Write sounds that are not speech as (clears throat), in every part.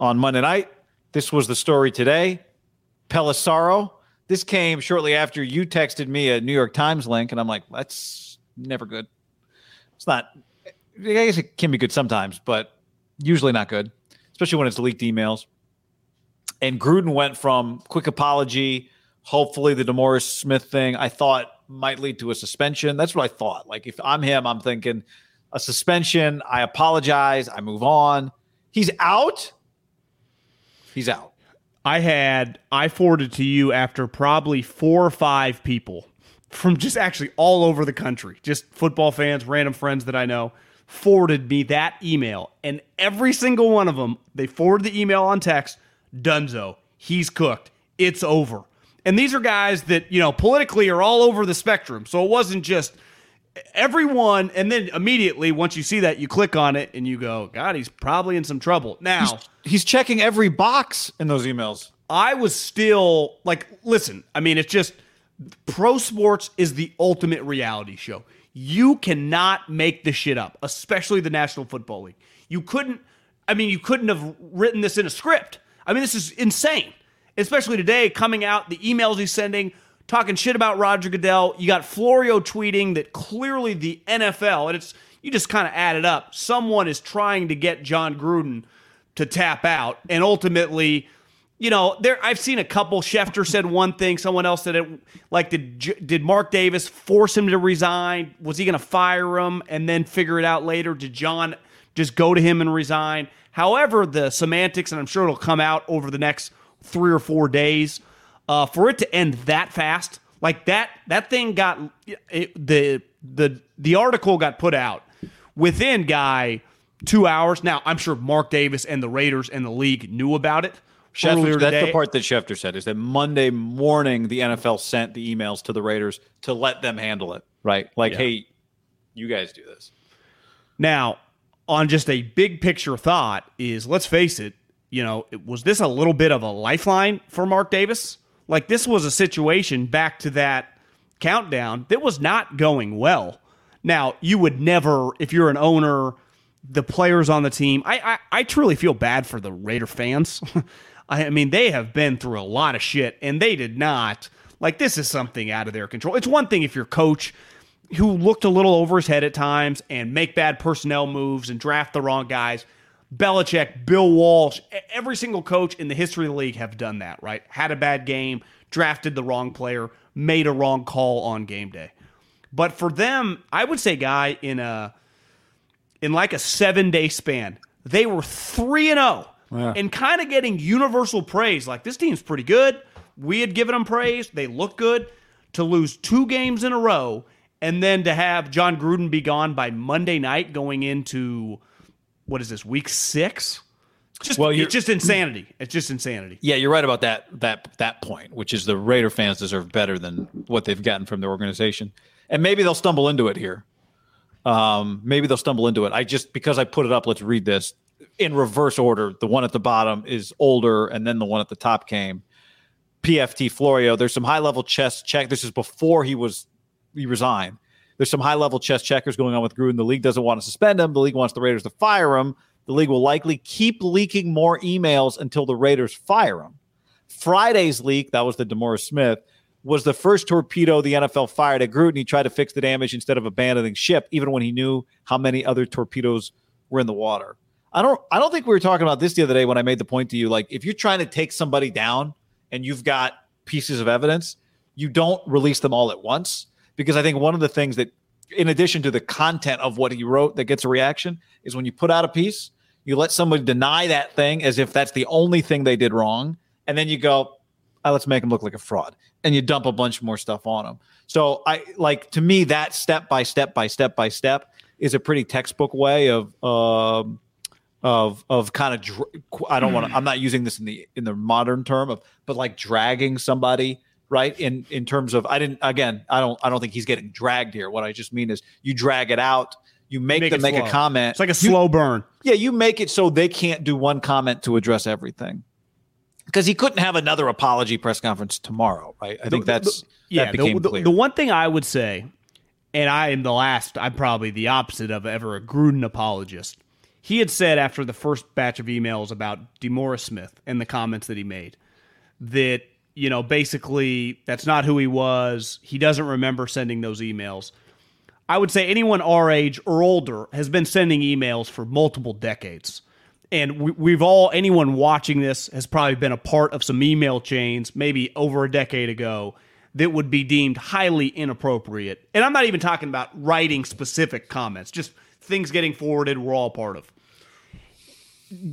on Monday night. This was the story today. Pelissero. This came shortly after you texted me a New York Times link, and I'm like, that's never good. It's not. I guess it can be good sometimes, but usually not good, especially when it's leaked emails. And Gruden went from quick apology, hopefully the DeMaurice Smith thing. I thought might lead to a suspension. That's what I thought. Like if I'm him, I'm thinking a suspension. I apologize. I move on. He's out. He's out. I had I forwarded to you after probably four or five people from just actually all over the country, just football fans, random friends that I know, forwarded me that email, and every single one of them, they forwarded the email on text. Dunzo, he's cooked. It's over. And these are guys that you know politically are all over the spectrum, so it wasn't just everyone and then immediately once you see that you click on it and you go god he's probably in some trouble. Now he's, he's, checking every box in those emails. I was still like listen i mean it's just pro sports is the ultimate reality show. You cannot make this shit up especially the national football league. You couldn't i mean you couldn't have written this in a script. I mean this is insane especially today coming out the emails he's sending talking shit about Roger Goodell. You got Florio tweeting that clearly the NFL, and it's you just kind of add it up. Someone is trying to get Jon Gruden to tap out, and ultimately, you know, there I've seen a couple. Schefter said one thing, someone else said it. Like, did did Mark Davis force him to resign? Was he going to fire him and then figure it out later? Did Jon just go to him and resign? However, the semantics, and I'm sure it'll come out over the next three or four days uh, for it to end that fast, like that that thing got it, the the the article got put out within guy two hours. Now I'm sure Mark Davis and the Raiders and the league knew about it. Schefter, that's the part that Schefter said is that Monday morning the NFL sent the emails to the Raiders to let them handle it. Right, like yeah. hey, you guys do this. Now, on just a big picture thought is let's face it, you know, was this a little bit of a lifeline for Mark Davis? Like this was a situation back to that countdown that was not going well. Now, you would never, if you're an owner, the players on the team, I, I, I truly feel bad for the Raider fans. (laughs) I mean, they have been through a lot of shit, and they did not. Like, this is something out of their control. It's one thing if your coach who looked a little over his head at times and make bad personnel moves and draft the wrong guys. Belichick, Bill Walsh, every single coach in the history of the league have done that, right? Had a bad game, drafted the wrong player, made a wrong call on game day. But for them, I would say, guy, in a in like a seven day span, they were three and zero, oh and kind of getting universal praise. Like this team's pretty good. We had given them praise. They look good. To lose two games in a row, and then to have John Gruden be gone by Monday night, going into what is this week six? Just, well, it's just insanity. It's just insanity. Yeah, you're right about that that that point, which is the Raider fans deserve better than what they've gotten from their organization, and maybe they'll stumble into it here. Um, maybe they'll stumble into it. I just because I put it up. Let's read this in reverse order. The one at the bottom is older, and then the one at the top came. PFT Florio. There's some high level chess check. This is before he was he resigned. There's some high level chess checkers going on with Gruden. The league doesn't want to suspend him. The league wants the Raiders to fire him. The league will likely keep leaking more emails until the Raiders fire him. Friday's leak, that was the DeMaurice Smith, was the first torpedo the NFL fired at Gruden. He tried to fix the damage instead of abandoning ship, even when he knew how many other torpedoes were in the water. I don't I don't think we were talking about this the other day when I made the point to you. Like, if you're trying to take somebody down and you've got pieces of evidence, you don't release them all at once. Because I think one of the things that, in addition to the content of what he wrote that gets a reaction, is when you put out a piece, you let somebody deny that thing as if that's the only thing they did wrong. And then you go, oh, let's make them look like a fraud. And you dump a bunch more stuff on them. So I like to me that step by step by step by step is a pretty textbook way of um, of of kind of dr- I don't want to I'm not using this in the in the modern term of but like dragging somebody right in in terms of I didn't again I don't I don't think he's getting dragged here what I just mean is you drag it out you make, Make them make slow. a comment It's like a You- slow burn. yeah you make it so they can't do one comment to address everything because he couldn't have another apology press conference tomorrow right I think The- the- that's yeah. that became the, the- clear the one thing I would say, and I am the last. I'm probably the opposite of ever a Gruden apologist. He had said after the first batch of emails about DeMaurice Smith and the comments that he made that you know basically that's not who he was. He doesn't remember sending those emails. I would say anyone our age or older has been sending emails for multiple decades. And we, we've all, anyone watching this has probably been a part of some email chains, maybe over a decade ago, that would be deemed highly inappropriate. And I'm not even talking about writing specific comments, just things getting forwarded, we're all part of.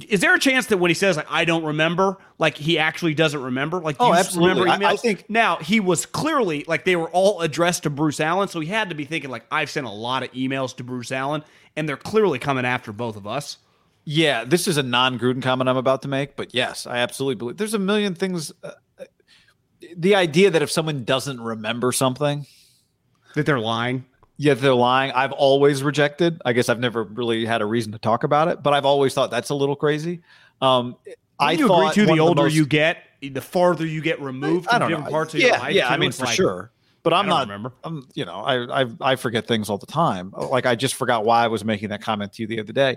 Is there a chance that when he says like I don't remember, like he actually doesn't remember? Like Oh, you absolutely. remember I- I think- now he was clearly like they were all addressed to Bruce Allen, so he had to be thinking like I've sent a lot of emails to Bruce Allen, and they're clearly coming after both of us. Yeah, this is a non Gruden comment I'm about to make, but yes, I absolutely believe there's a million things. Uh, the idea that if someone doesn't remember something, That they're lying. Yeah, they're lying. I've always rejected. I guess I've never really had a reason to talk about it, but I've always thought that's a little crazy. Um, I you agree too? The older most- you get, the farther you get removed I from different know. parts of yeah, your life. yeah. I too. mean, It's for like- sure. But I'm not. remember. I'm, you know, I, I I forget things all the time. Like I just forgot why I was making that comment to you the other day.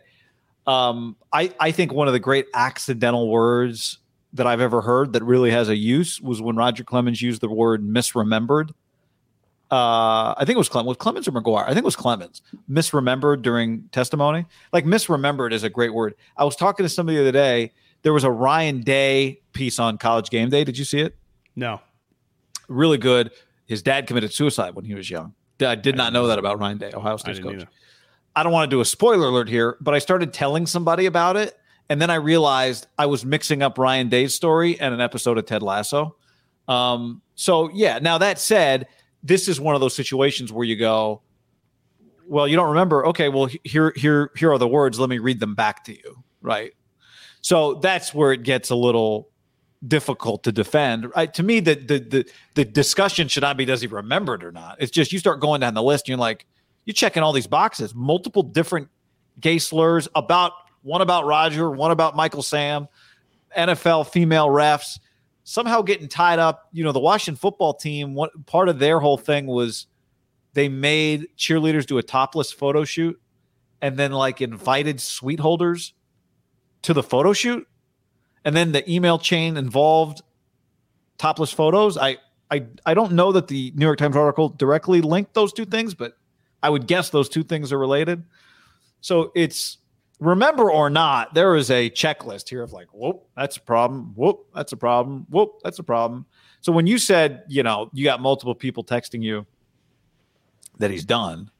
Um, I I think one of the great accidental words that I've ever heard that really has a use was when Roger Clemens used the word misremembered. Uh, I think it was Clemens, was Clemens or McGwire. I think it was Clemens. Misremembered during testimony. Like misremembered is a great word. I was talking to somebody the other day. There was a Ryan Day piece on College Game Day. Did you see it? No. really good. His dad committed suicide when he was young. I did not know that about Ryan Day, Ohio I State's didn't coach. either. I don't want to do a spoiler alert here, but I started telling somebody about it, and then I realized I was mixing up Ryan Day's story and an episode of Ted Lasso. Um, so yeah. Now that said, this is one of those situations where you go, well, you don't remember. Okay, well here here here are the words. Let me read them back to you. Right. So that's where it gets a little difficult to defend. To me, the, the the the discussion should not be does he remember it or not. It's just you start going down the list, and you're like, you're checking all these boxes, multiple different gay slurs about one about Roger, one about Michael Sam, NFL female refs, somehow getting tied up. You know, the Washington football team. What part of their whole thing was they made cheerleaders do a topless photo shoot, and then like invited suite holders to the photo shoot and then the email chain involved topless photos. I I I don't know that the New York Times article directly linked those two things, but I would guess those two things are related. So it's remember or not, there is a checklist here of like, whoop, that's a problem. Whoop, that's a problem. Whoop, that's a problem. So when you said, you know, you got multiple people texting you that he's done,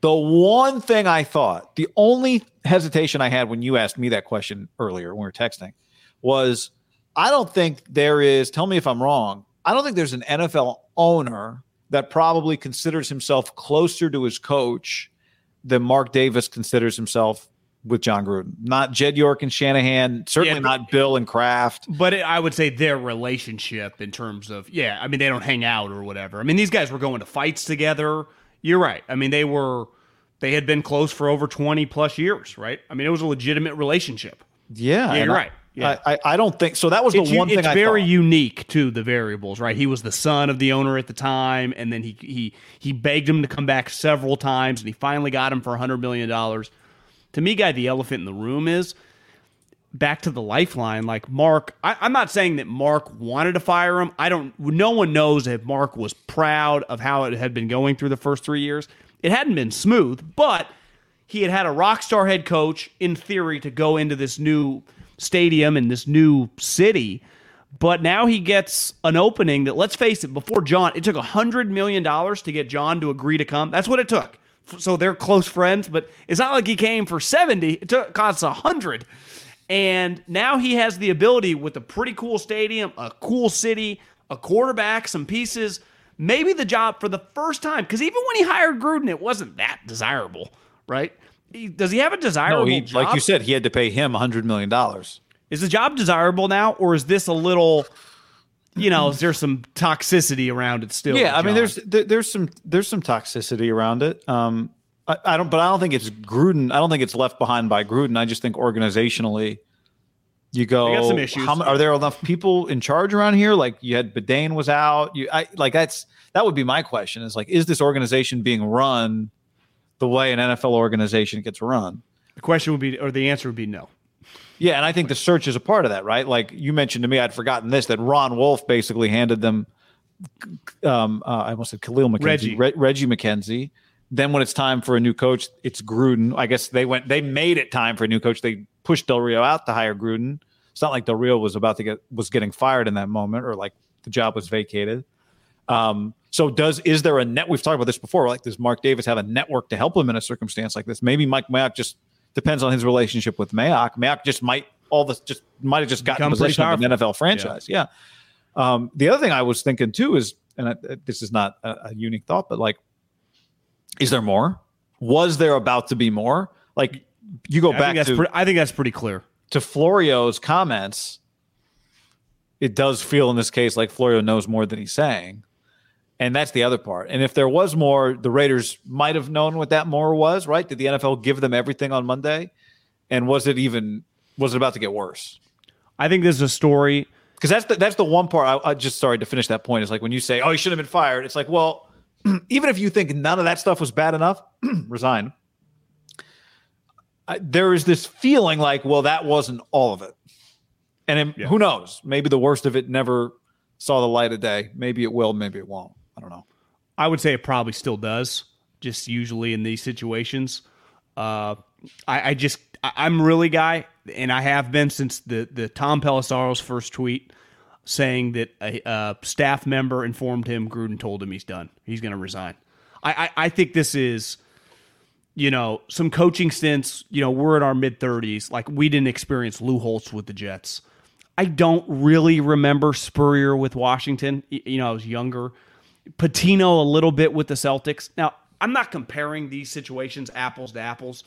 the one thing I thought, the only hesitation I had when you asked me that question earlier when we were texting was I don't think there is, tell me if I'm wrong, I don't think there's an NFL owner that probably considers himself closer to his coach than Mark Davis considers himself with Jon Gruden. Not Jed York and Shanahan, certainly Yeah, but- not Bill and Kraft. But it, I would say their relationship in terms of, yeah, I mean, they don't hang out or whatever. I mean, these guys were going to fights together. You're right. I mean, they were, they had been close for over 20 plus years, right? I mean, it was a legitimate relationship. Yeah, Yeah, you're I- right. Yeah. I, I, don't think so. That was the it's, one thing it's I very thought. unique to the variables, right? He was the son of the owner at the time, and then he he he begged him to come back several times, and he finally got him for hundred million dollars. To me, guy, the elephant in the room is back to the lifeline. Like Mark, I, I'm not saying that Mark wanted to fire him. I don't. No one knows if Mark was proud of how it had been going through the first three years. It hadn't been smooth, but he had had a rock star head coach in theory to go into this new stadium in this new city. But now he gets an opening that, let's face it, before Jon, it took $100 million to get Jon to agree to come. That's what it took. So they're close friends, but it's not like he came for 70. It took, costs 100 And now he has the ability with a pretty cool stadium, a cool city, a quarterback, some pieces, maybe the job for the first time. Because even when he hired Gruden, it wasn't that desirable, right? Does he have a desirable no, he, job? Like you said, he had to pay him $100 million. Is the job desirable now, or is this a little, you know, there's some toxicity around it still? Yeah, I mean, there's there, there's some there's some toxicity around it. Um, I, I don't, but I don't think it's Gruden. I don't think it's left behind by Gruden. I just think organizationally, you go. They got some issues. How, are there enough people in charge around here? Like you had Badain was out. You, I like that's that would be my question. Is like, is this organization being run the way an NFL organization gets run? the question would be, or the answer would be no. Yeah, and I think the search is a part of that, right? Like you mentioned to me, I'd forgotten this that Ron Wolf basically handed them. Um, uh, I almost said Khalil McKenzie, Reggie. Re- Reggie McKenzie. Then when it's time for a new coach, it's Gruden. I guess they went. They made it time for a new coach. They pushed Del Rio out to hire Gruden. It's not like Del Rio was about to get was getting fired in that moment, or like the job was vacated. Um, so does is there a net? We've talked about this before. Like does Mark Davis have a network to help him in a circumstance like this? Maybe Mike Mayock just depends on his relationship with Mayock. Mayock just might all this just might have just gotten Become possession of an. NFL franchise. Yeah. Um, the other thing I was thinking too is, and I, this is not a, a unique thought, but like, is there more? Was there about to be more? Like, you go I back that's to pretty, I think that's pretty clear. to Florio's comments, it does feel in this case like Florio knows more than he's saying. And that's the other part. And if there was more, the Raiders might have known what that more was, right? Did the NFL give them everything on Monday? And was it even was it about to get worse? I think this is a story. Because that's the that's the one part. I, I just sorry to finish that point. Is like when you say, "Oh, he shouldn't have been fired." It's like, well, (clears throat) even if you think none of that stuff was bad enough, (clears throat) resign. I, there is this feeling like, well, that wasn't all of it, and it- Yeah. who knows? Maybe the worst of it never saw the light of day. Maybe it will. Maybe it won't. I don't know. I would say it probably still does. Just usually in these situations, uh, I, I just I, I'm really guy, and I have been since the the Tom Pelissero's first tweet saying that a, a staff member informed him Gruden told him he's done. He's going to resign. I, I I think this is. You know, some coaching stints, you know, we're in our mid 30s. Like, we didn't experience Lou Holtz with the Jets. I don't really remember Spurrier with Washington. You know, I was younger. Pitino a little bit with the Celtics. Now, I'm not comparing these situations apples to apples,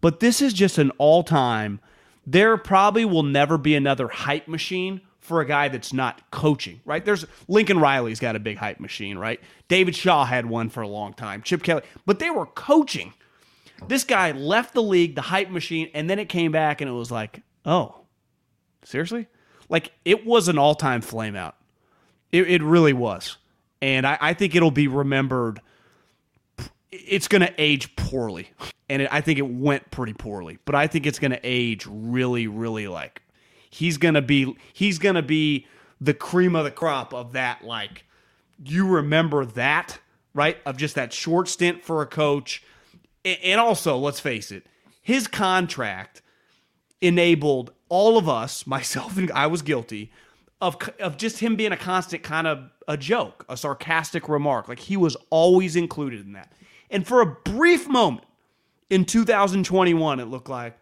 but this is just an all time. There probably will never be another hype machine for a guy that's not coaching, right? There's Lincoln Riley's got a big hype machine, right? David Shaw had one for a long time, Chip Kelly, but they were coaching. This guy left the league, the hype machine, and then it came back and it was like, oh, seriously? Like it was an all time flame out. It, it really was. And I, I think it'll be remembered. It's going to age poorly. And it, I think it went pretty poorly. But I think it's going to age really, really like he's going to be, he's going to be the cream of the crop of that. Like you remember that, right? Of just that short stint for a coach. And also, let's face it, his contract enabled all of us, (laughs) myself and I was guilty of of just him being a constant kind of a joke, a sarcastic remark. Like he was always included in that. And for a brief moment in 2021, it looked like,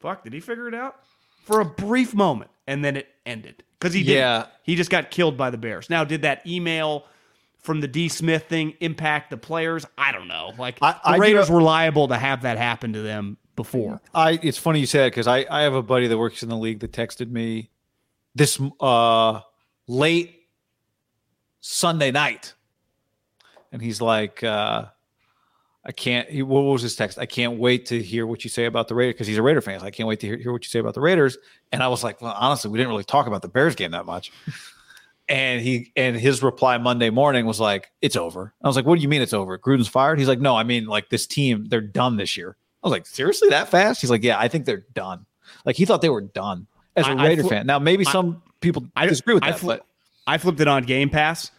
fuck, did he figure it out? For a brief moment, and then it ended because he did. Yeah. He just got killed by the Bears. Now, did that email? From the D. Smith thing impact the players? I don't know. Like I- the I do Raiders were liable to have that happen to them before. I it's funny you said it because I I have a buddy that works in the league that texted me this uh late Sunday night, and he's like, uh I can't. He, what was his text? I can't wait to hear what you say about the Raiders because he's a Raider fan. Like, I can't wait to hear, hear what you say about the Raiders. And I was like, well, honestly, we didn't really talk about the Bears game that much. (laughs) And he and his reply Monday morning was like, "It's over." I was like, "What do you mean it's over? Gruden's fired?" He's like, "No, I mean like this team, they're done this year." I was like, "Seriously, that fast?" He's like, "Yeah, I think they're done." Like he thought they were done as a I- I Raider fl- fan. Now maybe some people I disagree with I that, fl- but I flipped it on Game Pass.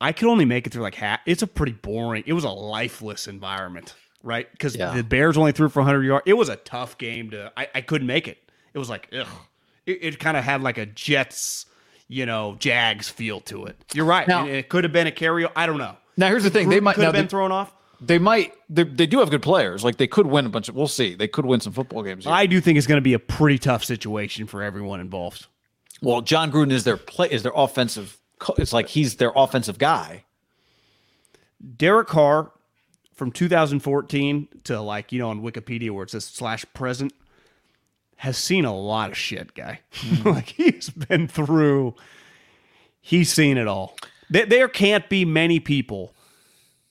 I could only make it through like half. It's a pretty boring. It was a lifeless environment. right? Because Yeah. the Bears only threw for 100 yards. It was a tough game to. I, I couldn't make it. It was like, ugh. It, it kind of had like a Jets, you know, Jags feel to it. You're right. Now- it, it could have been a carry. I don't know. Now here's the thing: they might could have been thrown off. They might they, they do have good players. Like they could win a bunch of. We'll see. They could win some football games. here. I do think it's going to be a pretty tough situation for everyone involved. well, Jon Gruden is their play is their offensive. It's like he's their offensive guy. Derek Carr from 2014 to like, you know, on Wikipedia where it says slash present has seen a lot of shit, guy. Hmm. (laughs) like he's been through, he's seen it all. There, there can't be many people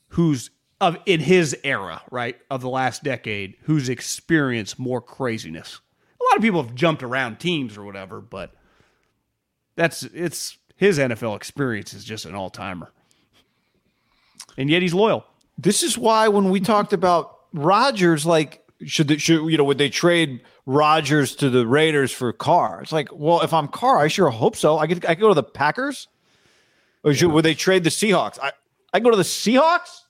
who's of in his era, right, of the last decade, who's experienced more craziness. A lot of people have jumped around teams or whatever, but that's it's his NFL experience is just an all timer. And yet he's loyal. This is why when we talked about Rodgers, like should they, should you know would they trade Rodgers to the Raiders for Carr? It's like, well, if I'm Carr, I sure hope so. I could I could go to the Packers, or should, would they trade the Seahawks? I I go to the Seahawks.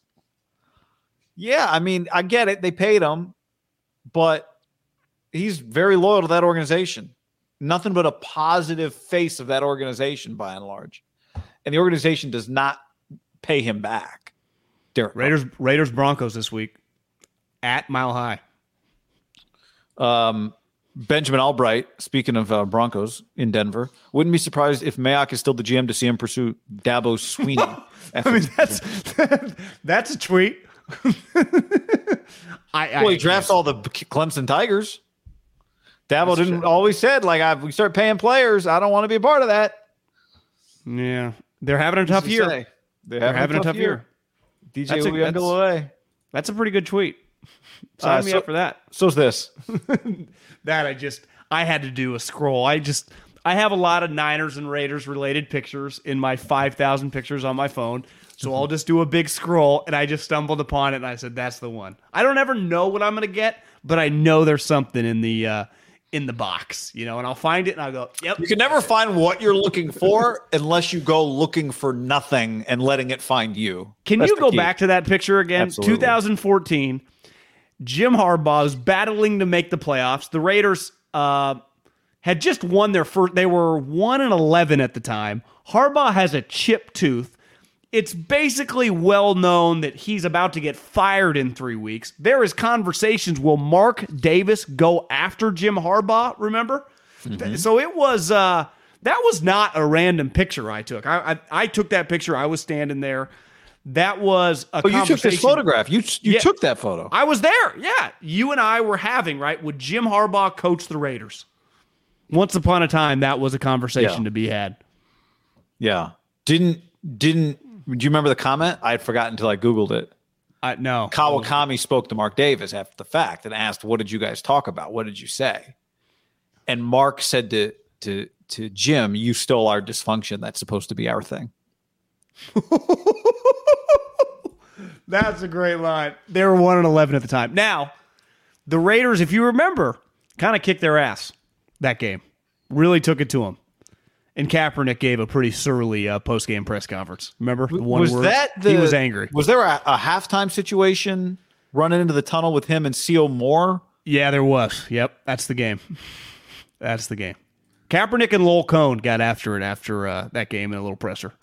Yeah, I mean, I get it. They paid him, but he's very loyal to that organization. Nothing but a positive face of that organization by and large, and the organization does not pay him back. Derek. Raiders Raiders Broncos this week at Mile High. Um, Benjamin Albright, speaking of uh, Broncos in Denver, wouldn't be surprised if Mayock is still the GM to see him pursue Dabo Swinney. (laughs) I mean that's (laughs) that's a tweet. (laughs) I, I well, he drafts all the Clemson Tigers. Dabo didn't always said like, I, "We start paying players. I don't want to be a part of that." Yeah, they're having a tough What's year. say? They're, They're having a tough year. DJ That's a- Uiagalelei. That's a pretty good tweet. Sign Uh, me so- up for that. So's this. (laughs) That I just I had to do a scroll. I just I have a lot of Niners and Raiders related pictures in my 5000 pictures on my phone. So I'll just do a big scroll and I just stumbled upon it and I said that's the one. I don't ever know what I'm going to get, but I know there's something in the uh in the box, you know, and I'll find it and I'll go, "Yep." You can never find what you're looking for unless you go looking for nothing and letting it find you. Can That's you go key. back to that picture again? Absolutely. 2014. Jim Harbaugh is battling to make the playoffs. The Raiders uh, had just won their first. They were one and eleven at the time. Harbaugh has a chipped tooth. It's basically well known that he's about to get fired in three weeks. There is conversations. Will Mark Davis go after Jim Harbaugh? Remember? Th- So it was. Uh, that was not a random picture I took. I, I I took that picture. I was standing there. That was a Oh, you took this photograph. You you Yeah. took that photo. I was there. Yeah, you and I were having right. Would Jim Harbaugh coach the Raiders? Once upon a time, that was a conversation Yeah. to be had. Yeah. Didn't didn't do you remember the comment? I had forgotten until I Googled it. I no. Kawakami spoke to Mark Davis after the fact and asked, What did you guys talk about? What did you say? And Mark said to to to Jim, You stole our dysfunction. That's supposed to be our thing. (laughs) That's a great line. They were one and eleven at the time. Now, the Raiders, if you remember, kind of kicked their ass that game. Really took it to them. And Kaepernick gave a pretty surly uh, post game press conference. Remember the one was word? that the, he was angry? Was there a, a halftime situation running into the tunnel with him and Co Moore? Yeah, there was. Yep, that's the game. That's the game. Kaepernick and Lowell Cone got after it after uh, that game in a little presser.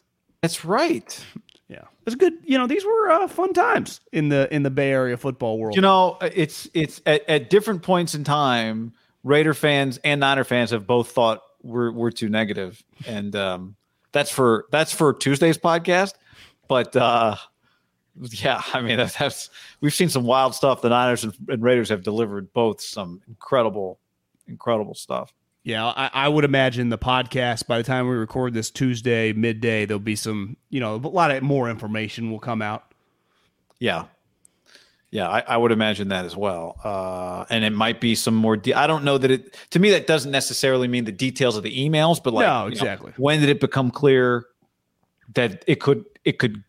That's right. Yeah, it's good. You know, these were uh, fun times in the in the Bay Area football world. You know, it's it's at, at different points in time, Raider fans and Niner fans have both thought we're we're too negative, and um, that's for that's for Tuesday's podcast. But uh, yeah, I mean that's, (laughs) that's we've seen some wild stuff. The Niners and, and Raiders have delivered both some incredible, incredible stuff. Yeah, I, I would imagine the podcast by the time we record this Tuesday midday, there'll be some, you know, a lot of more information will come out. Yeah. Yeah, I, I would imagine that as well. Uh, and it might be some more. De- I don't know that it. To me, that doesn't necessarily mean the details of the emails, but like, No, you know, exactly. when did it become clear that it could it could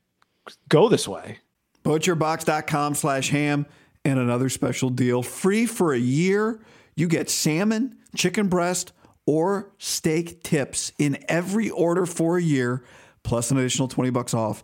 go this way? Butcherbox.com slash ham and another special deal. Free for a year. You get salmon, chicken breast, or steak tips in every order for a year, plus an additional 20 bucks off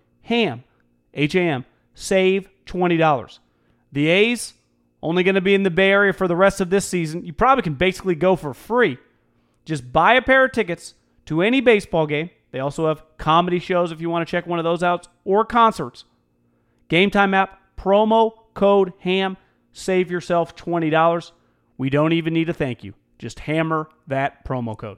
HAM, H A M, save $20. The A's, only going to be in the Bay Area for the rest of this season. You probably can basically go for free just buy a pair of tickets to any baseball game. They also have comedy shows if you want to check one of those out or concerts. Game Time app, promo code HAM, save yourself $20. We don't even need a thank you. Just hammer that promo code.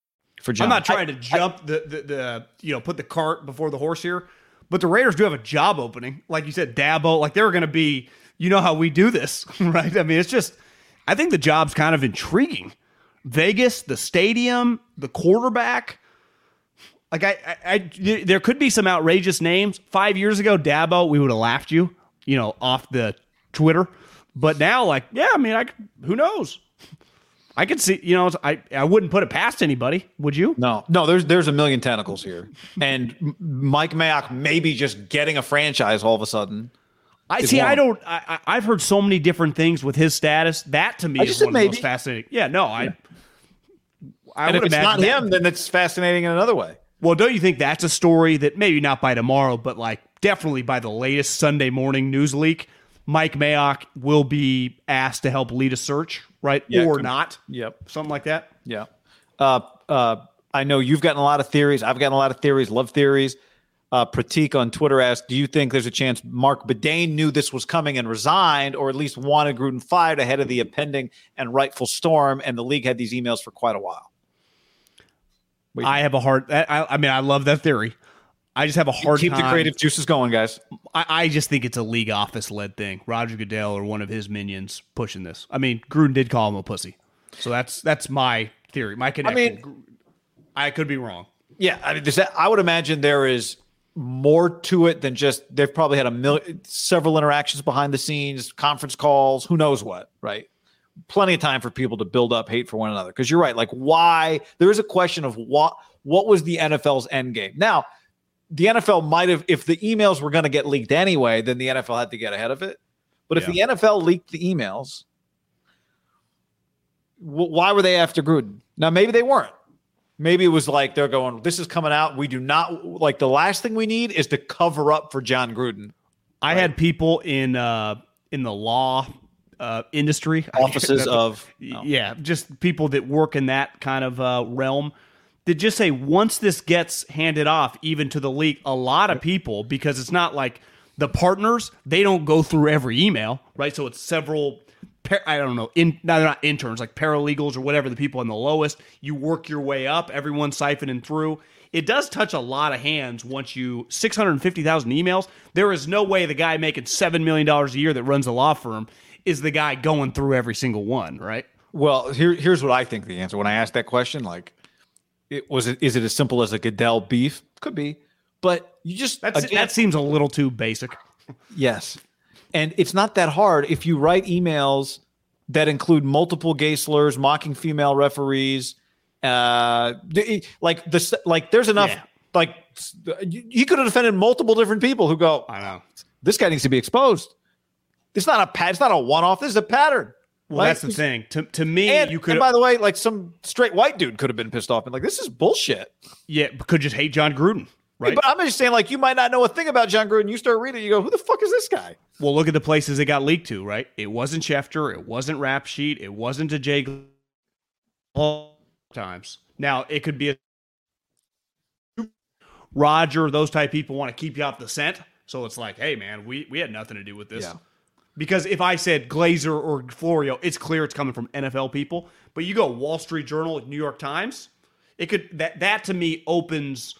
for John. I'm not trying I, to jump I, the, the, the you know put the cart before the horse here, but the Raiders do have a job opening. Like you said, Dabo. Like they're going to be. You know how we do this, (laughs) right? I mean, it's just. I think the job's kind of intriguing. Vegas, the stadium, the quarterback. Like I, I, I, there could be some outrageous names. Five years ago, Dabo, we would have laughed you, you know, off the Twitter. But now, like, yeah, I mean, I who knows? I could see, you know, I, I wouldn't put it past anybody. Would you? No, no. There's there's a million tentacles here, and Mike Mayock maybe just getting a franchise all of a sudden. I see. I don't. I, I've heard so many different things with his status. That to me is one maybe. of the most fascinating. Yeah. No. I. Yeah. I and if it's not him, then it's fascinating in another way. Well, don't you think that's a story that maybe not by tomorrow, but like definitely by the latest Sunday morning news leak, Mike Mayock will be asked to help lead a search right? Yeah, or not. Yep. Something like that. Yeah. Uh, uh, I know you've gotten a lot of theories. I've gotten a lot of theories. Love theories. Uh, Pratik on Twitter asked, "Do you think there's a chance Marc Badain knew this was coming and resigned, or at least wanted Gruden fired ahead of the impending and rightful storm?" And the league had these emails for quite a while. I have a hard. I, I mean, I love that theory. I just have a hard keep time. the creative juices going, guys. I, I just think it's a league office led thing. Roger Goodell or one of his minions pushing this. I mean, Gruden did call him a pussy, so that's that's my theory. My connection. I mean, I could be wrong. Yeah, I mean, that, I would imagine there is more to it than just they've probably had a million, several interactions behind the scenes, conference calls, who knows what, right? Plenty of time for people to build up hate for one another. Because you're right, like why there is a question of what what was the NFL's end game now the NFL might have, if the emails were going to get leaked anyway, then the NFL had to get ahead of it. But if yeah. the NFL leaked the emails, w- why were they after Gruden? Now, maybe they weren't. Maybe it was like they're going, this is coming out. We do not like the last thing we need is to cover up for Jon Gruden. I had people in uh, in the law uh, industry Offices of no. yeah, just people that work in that kind of uh, realm. That just say once this gets handed off, even to the league, a lot of people because it's not like the partners they don't go through every email, right? So it's several. I don't know. In no, they're not interns, like paralegals or whatever. The people in the lowest, you work your way up. Everyone's siphoning through. It does touch a lot of hands once you six hundred fifty thousand emails. There is no way the guy making seven million dollars a year that runs a law firm is the guy going through every single one, right? Well, here, here's what I think the answer. When I asked that question, like, it was it is it as simple as a Goodell beef? Could be, but you just That's, again, that seems a little too basic. yes, and it's not that hard if you write emails that include multiple gay slurs, mocking female referees, uh, like this, like there's enough. Yeah. Like he could have defended multiple different people who go, I know. this guy needs to be exposed. It's not a pat. It's not a one-off. This is a pattern. Well, Like, that's the thing. To, to me, And, you and could by the way, like some straight white dude could have been pissed off and like, this is bullshit. yeah could just hate Jon Gruden, right? But I'm just saying, like, you might not know a thing about Jon Gruden. You start reading, you go, who the fuck is this guy? Well, look at the places it got leaked to, right? It wasn't Schefter, it wasn't Rap Sheet, it wasn't to Jay all times. Now it could be a Roger, those type people want to keep you off the scent. So it's like, hey man, we we had nothing to do with this. Yeah. Because if I said Glazer or Florio, it's clear it's coming from NFL people. But you go Wall Street Journal, New York Times, it could that that to me opens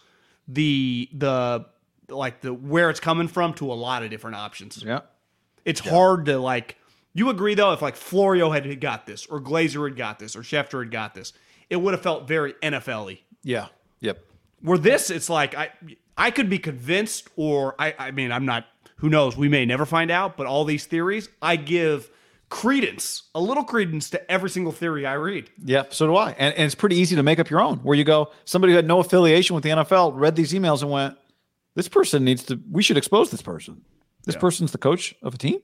the the like the where it's coming from to a lot of different options. Yeah. It's hard to like. You agree though, if like Florio had got this, or Glazer had got this, or Schefter had got this, it would have felt very NFL-y. Yeah. Yep. Where this, it's like I I could be convinced, or I I mean I'm not. Who knows? We may never find out. But all these theories, I give credence, a little credence to every single theory I read. Yeah. So do I. And, and it's pretty easy to make up your own where you go, somebody who had no affiliation with the NFL read these emails and went, this person needs to, we should expose this person. This person's the coach of a team.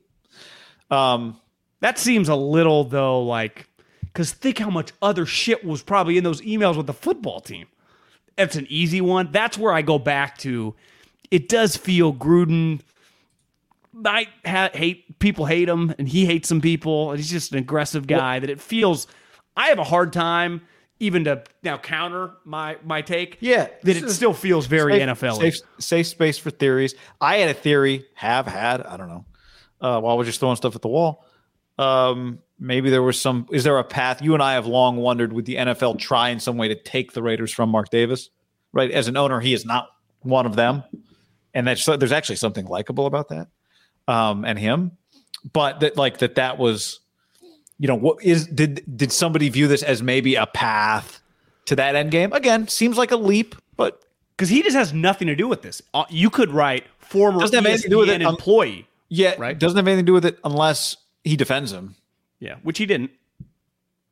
Um, That seems a little though like because think how much other shit was probably in those emails with the football team. That's an easy one. That's where I go back to. It does feel Gruden. I ha- hate people hate him, and he hates some people. And he's just an aggressive guy. that it feels. I have a hard time even to now counter my my take. Yeah, that it still feels very NFL. Safe, safe space for theories. I had a theory, have had, I don't know, uh, while we're just throwing stuff at the wall. Um, maybe there was some, is there a path? You and I have long wondered would the NFL try in some way to take the Raiders from Mark Davis, right? As an owner, he is not one of them. And that's, so there's actually something likable about that um, and him. But that, like, that, that was, you know, what is, did, did somebody view this as maybe a path to that end game? Again, seems like a leap, but because he just has nothing to do with this. Uh, You could write former Doesn't have anything to do with it. Um, employee. Yeah, Right. Doesn't have anything to do with it unless he defends him. Yeah, which he didn't.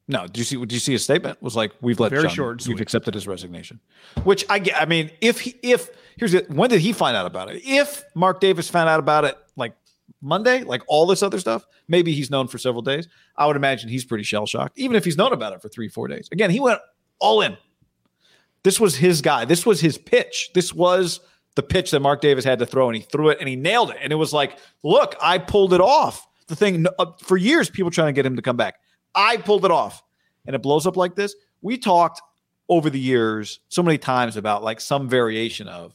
No, do you see? Do you see his statement? Was like we've let Very John, short You've accepted his resignation, which I get. I mean, if he, if here's it. When did he find out about it? If Mark Davis found out about it Monday, like all this other stuff, maybe he's known for several days. I would imagine he's pretty shell shocked, even if he's known about it for three, four days. Again, he went all in. This was his guy. This was his pitch. This was the pitch that Mark Davis had to throw, and he threw it and he nailed it. And it was like, look, I pulled it off. The thing uh, for years, people trying to get him to come back. I pulled it off, and it blows up like this. We talked over the years so many times about like some variation of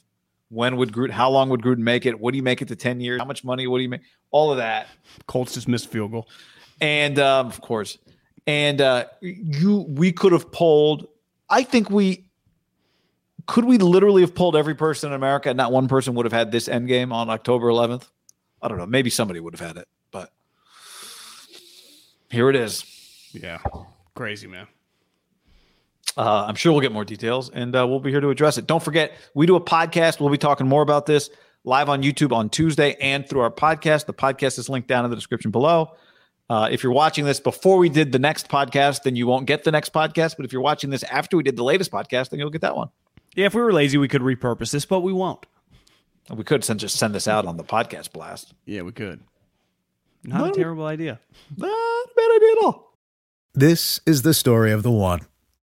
when would Gruden, how long would Gruden make it? Would he make it to ten years? How much money would he make? All of that Colts just missed field goal. and um, of course, and uh, you we could have polled. I think we could we literally have polled every person in America, and not one person would have had this end game on October 11th. I don't know. Maybe somebody would have had it, but here it is. Yeah, crazy man. Uh, I'm sure we'll get more details, and uh, we'll be here to address it. Don't forget, we do a podcast. We'll be talking more about this live on YouTube on Tuesday and through our podcast. The podcast is linked down in the description below. Uh, if you're watching this before we did the next podcast, then you won't get the next podcast. But if you're watching this after we did the latest podcast, then you'll get that one. Yeah, if we were lazy, we could repurpose this, but we won't. We could send, just send this out on the podcast blast. Yeah, we could. Not a terrible idea. Not a bad idea at all. This is the story of the one.